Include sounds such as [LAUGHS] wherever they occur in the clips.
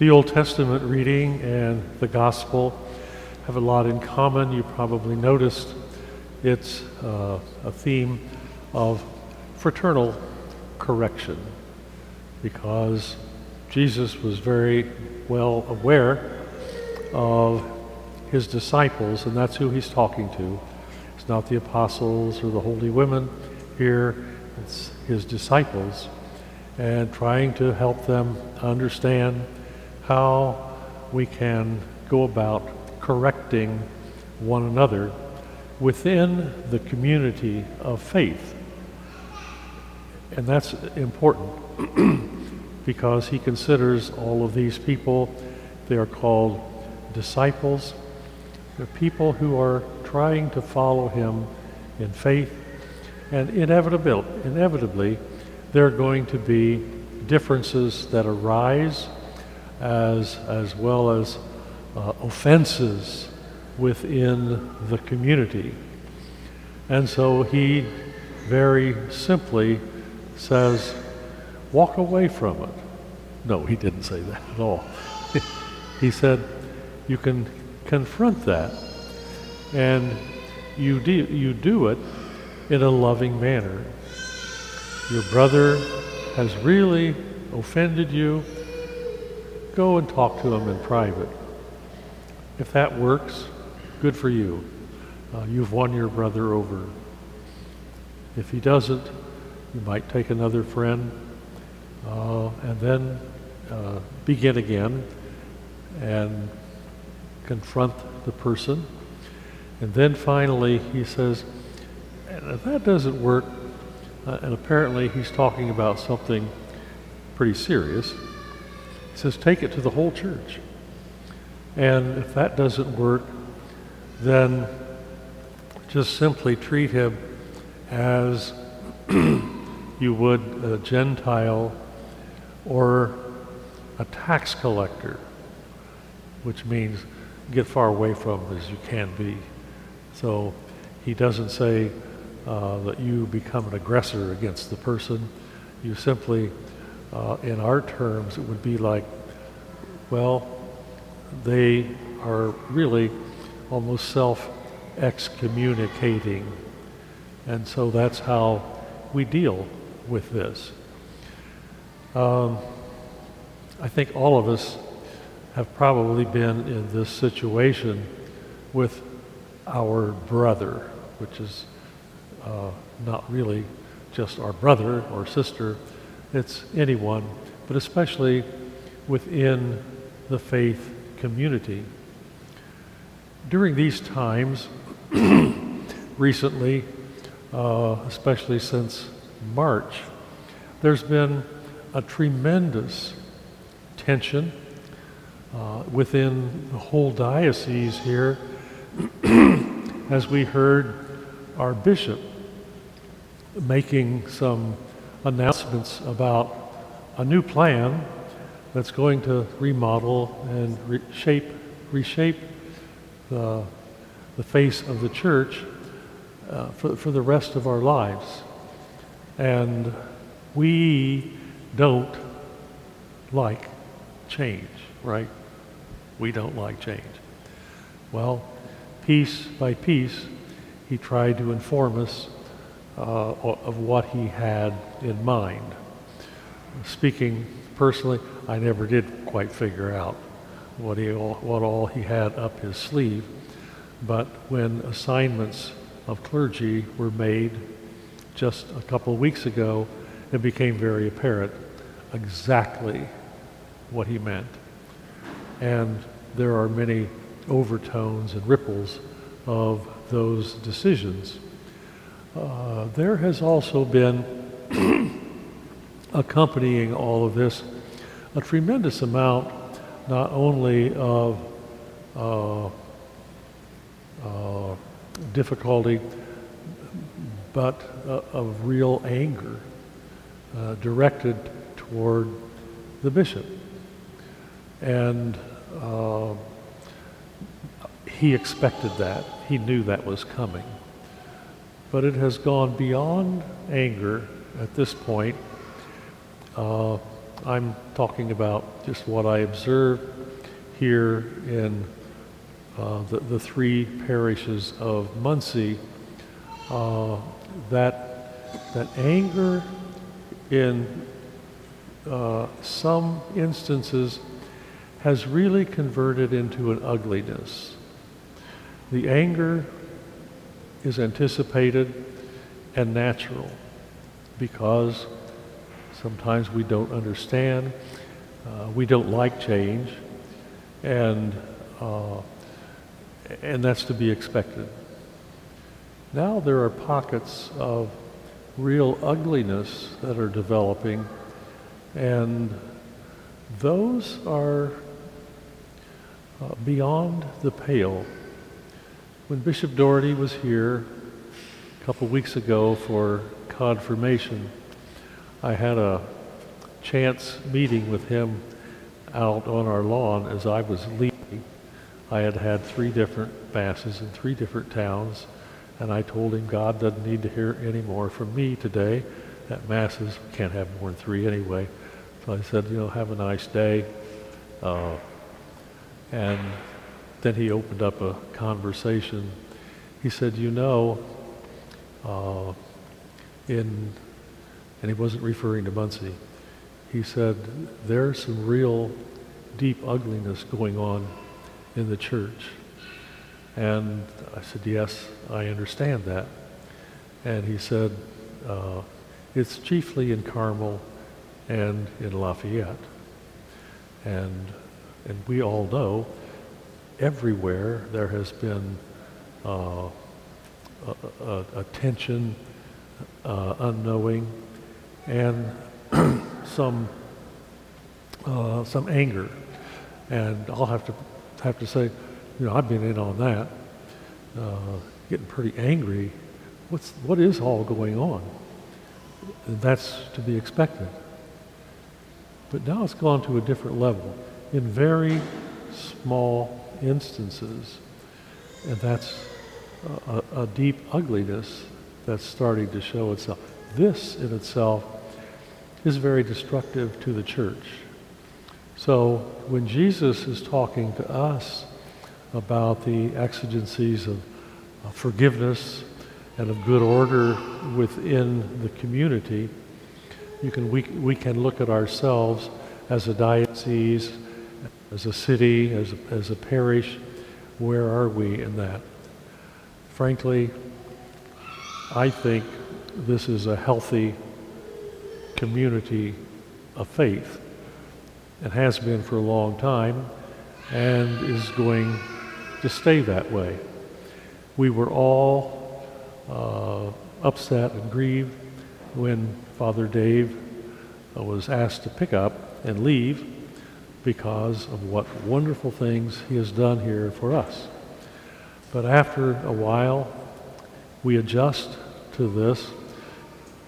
The Old Testament reading and the Gospel have a lot in common. You probably noticed it's uh, a theme of fraternal correction because Jesus was very well aware of his disciples, and that's who he's talking to. It's not the apostles or the holy women here, it's his disciples, and trying to help them understand how we can go about correcting one another within the community of faith. And that's important [CLEARS THROAT] because he considers all of these people, they are called disciples. They're people who are trying to follow him in faith. And inevitably, inevitably there are going to be differences that arise as, as well as uh, offenses within the community. And so he very simply says, walk away from it. No, he didn't say that at all. [LAUGHS] he said, you can confront that and you do, you do it in a loving manner. Your brother has really offended you, go and talk to him in private. If that works, good for you. Uh, you've won your brother over. If he doesn't, you might take another friend uh, and then uh, begin again and confront the person. And then finally, he says, if that doesn't work, uh, and apparently he's talking about something pretty serious, says, take it to the whole church. And if that doesn't work, then just simply treat him as [CLEARS THROAT] you would a Gentile or a tax collector, which means get far away from him as you can be. So he doesn't say uh, that you become an aggressor against the person. You simply, uh, in our terms, it would be like, well, they are really almost self excommunicating. And so that's how we deal with this. Um, I think all of us have probably been in this situation with our brother, which is uh, not really just our brother or sister, it's anyone, but especially within the faith community. During these times, [CLEARS THROAT] recently, uh, especially since March, there's been a tremendous tension uh, within the whole diocese here [CLEARS THROAT] as we heard our bishop making some announcements about a new plan that's going to remodel and reshape, reshape the, the face of the church uh, for, for the rest of our lives. And we don't like change, right? We don't like change. Well, piece by piece, he tried to inform us uh, of what he had in mind. Speaking personally, I never did quite figure out what, he, what all he had up his sleeve. But when assignments of clergy were made just a couple of weeks ago, it became very apparent exactly what he meant. And there are many overtones and ripples of those decisions. Uh, there has also been [CLEARS THROAT] accompanying all of this a tremendous amount not only of uh, uh, difficulty, but uh, of real anger uh, directed toward the bishop. And he expected that. He knew that was coming. But it has gone beyond anger at this point. Uh, I'm talking about just what I observed here in uh, the, the three parishes of Muncie. Uh, that, that anger in uh, some instances has really converted into an ugliness. The anger is anticipated and natural because sometimes we don't understand, uh, we don't like change, and, uh, and that's to be expected. Now there are pockets of real ugliness that are developing, and those are uh, beyond the pale. When Bishop Doherty was here a couple weeks ago for confirmation, I had a chance meeting with him out on our lawn as I was leaving. I had had three different masses in three different towns, and I told him God doesn't need to hear any more from me today. At masses, can't have more than three anyway. So I said, you know, have a nice day. Uh, and then he opened up a conversation. He said, you know, uh, in, and he wasn't referring to Muncie, he said, there's some real deep ugliness going on in the church. And I said, yes, I understand that. And he said, uh, it's chiefly in Carmel and in Lafayette. And, and we all know everywhere there has been uh, a, a, tension, uh, unknowing, and [CLEARS THROAT] some uh, some anger. And I'll have to have to say, you know, I've been in on that, uh, getting pretty angry. What's what is all going on? And that's to be expected. But now it's gone to a different level in very small instances. And that's a, a, deep ugliness that's starting to show itself. This in itself is very destructive to the church. So when Jesus is talking to us about the exigencies of, of forgiveness and of good order within the community, you can, we, we can look at ourselves as a diocese, as a city, as a, as a parish. Where are we in that? Frankly, I think this is a healthy community of faith and has been for a long time and is going to stay that way. We were all uh, upset and grieved when Father Dave uh, was asked to pick up and leave because of what wonderful things he has done here for us. But after a while, we adjust to this.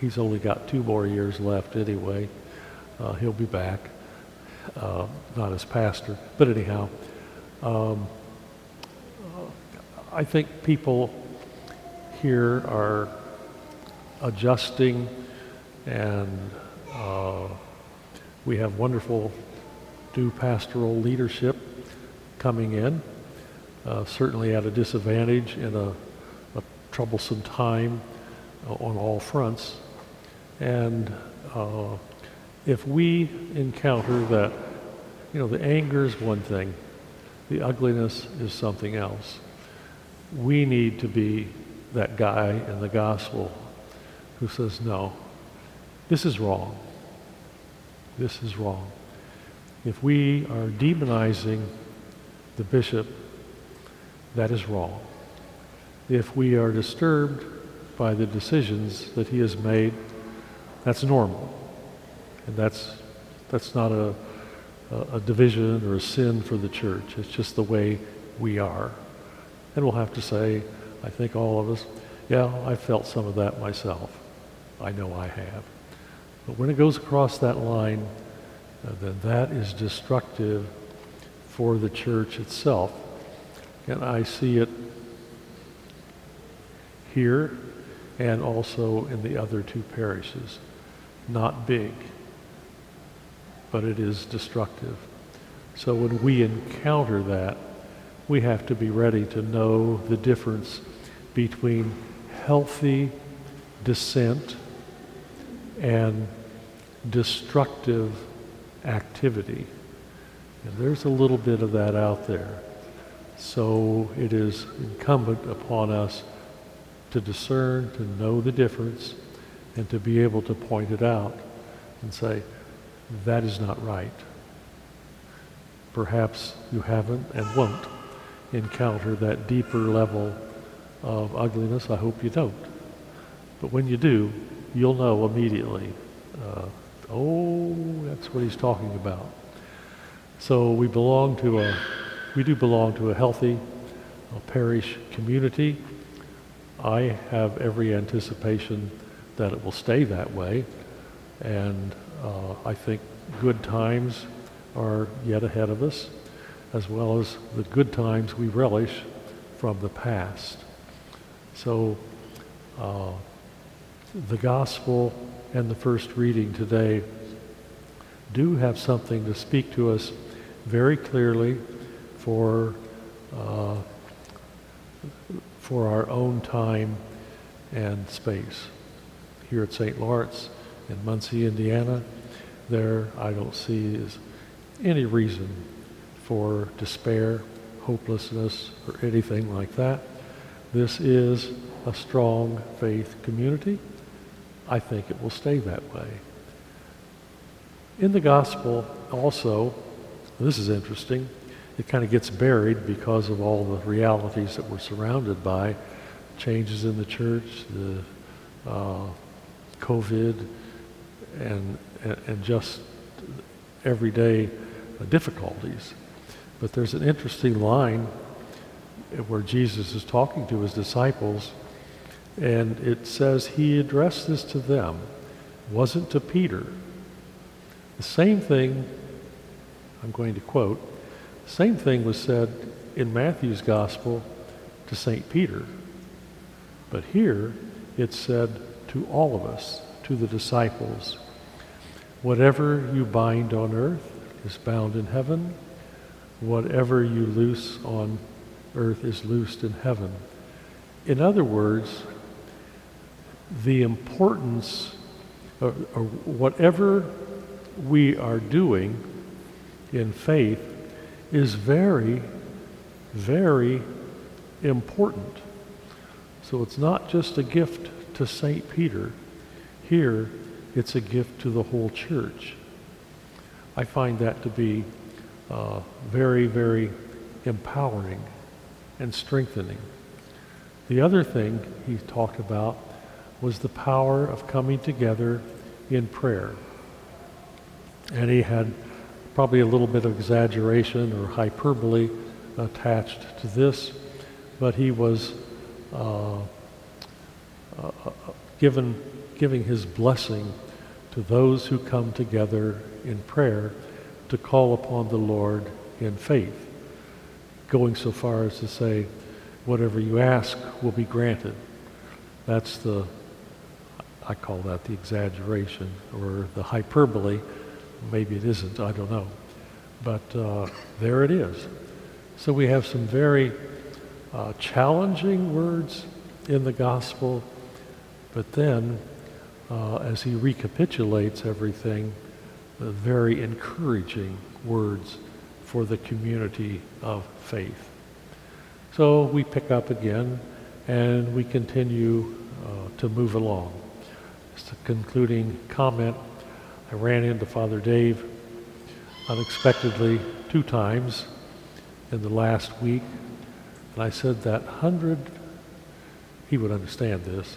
He's only got two more years left anyway. Uh, he'll be back, uh, not as pastor. But anyhow, um, I think people here are adjusting, and uh, we have wonderful new pastoral leadership coming in, uh, certainly at a disadvantage in a, a troublesome time uh, on all fronts. And uh, if we encounter that, you know, the anger is one thing, the ugliness is something else. We need to be that guy in the gospel who says, no, this is wrong. This is wrong. If we are demonizing the bishop, that is wrong. If we are disturbed by the decisions that he has made, that's normal. And that's, that's not a, a, division or a sin for the church. It's just the way we are. And we'll have to say, I think all of us, yeah, I felt some of that myself. I know I have. But when it goes across that line, Uh, then that is destructive for the church itself. And I see it here and also in the other two parishes. Not big, but it is destructive. So when we encounter that, we have to be ready to know the difference between healthy dissent and destructive activity. And there's a little bit of that out there. So it is incumbent upon us to discern, to know the difference, and to be able to point it out and say, that is not right. Perhaps you haven't and won't encounter that deeper level of ugliness. I hope you don't. But when you do, you'll know immediately, uh, oh, that's what he's talking about. So we belong to a, we do belong to a healthy a parish community. I have every anticipation that it will stay that way. And uh, I think good times are yet ahead of us, as well as the good times we relish from the past. So uh, the gospel and the first reading today do have something to speak to us very clearly for uh, for our own time and space. Here at St. Lawrence in Muncie, Indiana, there I don't see is any reason for despair, hopelessness, or anything like that. This is a strong faith community. I think it will stay that way. In the gospel, also, this is interesting, it kind of gets buried because of all the realities that we're surrounded by changes in the church, the uh, COVID, and, and just everyday difficulties. But there's an interesting line where Jesus is talking to his disciples, and it says he addressed this to them, wasn't to Peter. The same thing, I'm going to quote, the same thing was said in Matthew's gospel to St. Peter. But here it's said to all of us, to the disciples, whatever you bind on earth is bound in heaven, whatever you loose on earth is loosed in heaven. In other words, the importance of, whatever we are doing in faith is very, very important. So it's not just a gift to St. Peter. Here, it's a gift to the whole church. I find that to be uh, very, very empowering and strengthening. The other thing he talked about was the power of coming together in prayer. And he had probably a little bit of exaggeration or hyperbole attached to this, but he was uh, uh, given, giving his blessing to those who come together in prayer to call upon the Lord in faith going so far as to say, whatever you ask will be granted. That's the, I call that the exaggeration or the hyperbole. Maybe it isn't, I don't know. But uh, there it is. So we have some very uh, challenging words in the gospel, but then uh, as he recapitulates everything, very encouraging words for the community of faith. So we pick up again and we continue uh, to move along. Just a concluding comment. I ran into Father Dave unexpectedly two times in the last week, and I said that hundred, he would understand this,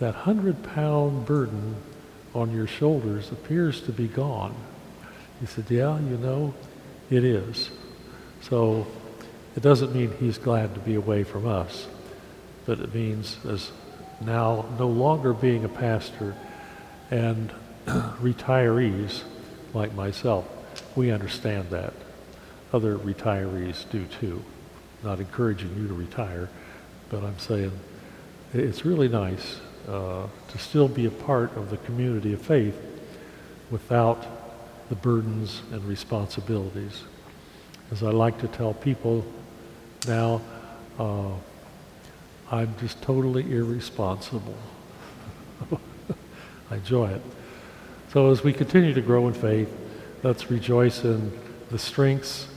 that hundred pound burden on your shoulders appears to be gone. He said, yeah, you know, it is. So it doesn't mean he's glad to be away from us, but it means as now no longer being a pastor and [CLEARS THROAT] retirees like myself, we understand that. Other retirees do too. Not encouraging you to retire, but I'm saying it's really nice uh, to still be a part of the community of faith without the burdens and responsibilities. As I like to tell people now, uh, I'm just totally irresponsible. [LAUGHS] I enjoy it. So as we continue to grow in faith, let's rejoice in the strengths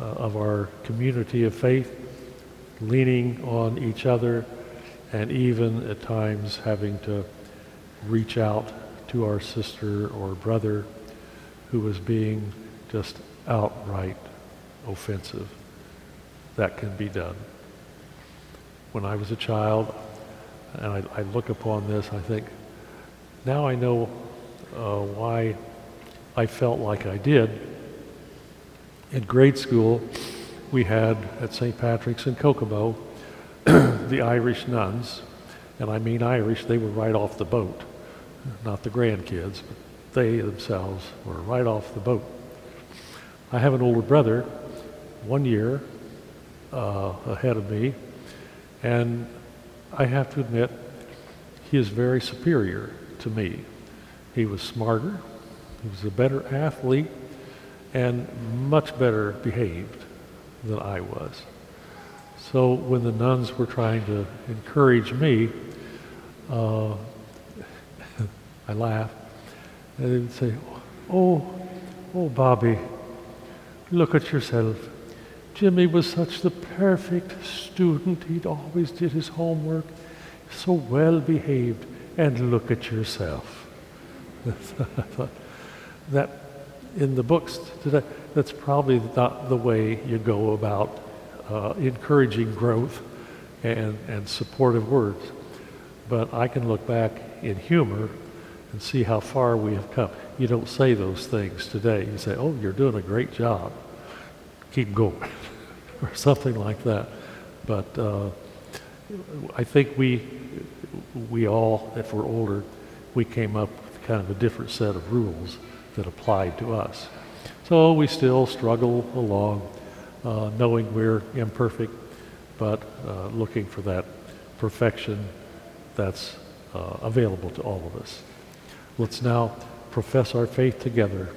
uh, of our community of faith, leaning on each other, and even at times having to reach out to our sister or brother who is being just outright offensive. That can be done. When I was a child, and I, I look upon this, I think, now I know uh, why I felt like I did. In grade school, we had at St. Patrick's in Kokomo [CLEARS THROAT] the Irish nuns, and I mean Irish, they were right off the boat, not the grandkids, but they themselves were right off the boat. I have an older brother, one year uh, ahead of me, and I have to admit, he is very superior to me. He was smarter, he was a better athlete, and much better behaved than I was. So when the nuns were trying to encourage me, uh, [LAUGHS] I laughed. And they would say, Oh, oh, Bobby, look at yourself. Jimmy was such the perfect student. He'd always did his homework, so well behaved. And look at yourself. [LAUGHS] that in the books today, that's probably not the way you go about uh, encouraging growth and, and supportive words. But I can look back in humor and see how far we have come. You don't say those things today. You say, oh, you're doing a great job. Keep going. [LAUGHS] or something like that. But uh, I think we, we all, if we're older, we came up with kind of a different set of rules that applied to us. So we still struggle along, uh, knowing we're imperfect, but uh, looking for that perfection that's uh, available to all of us. Let's now profess our faith together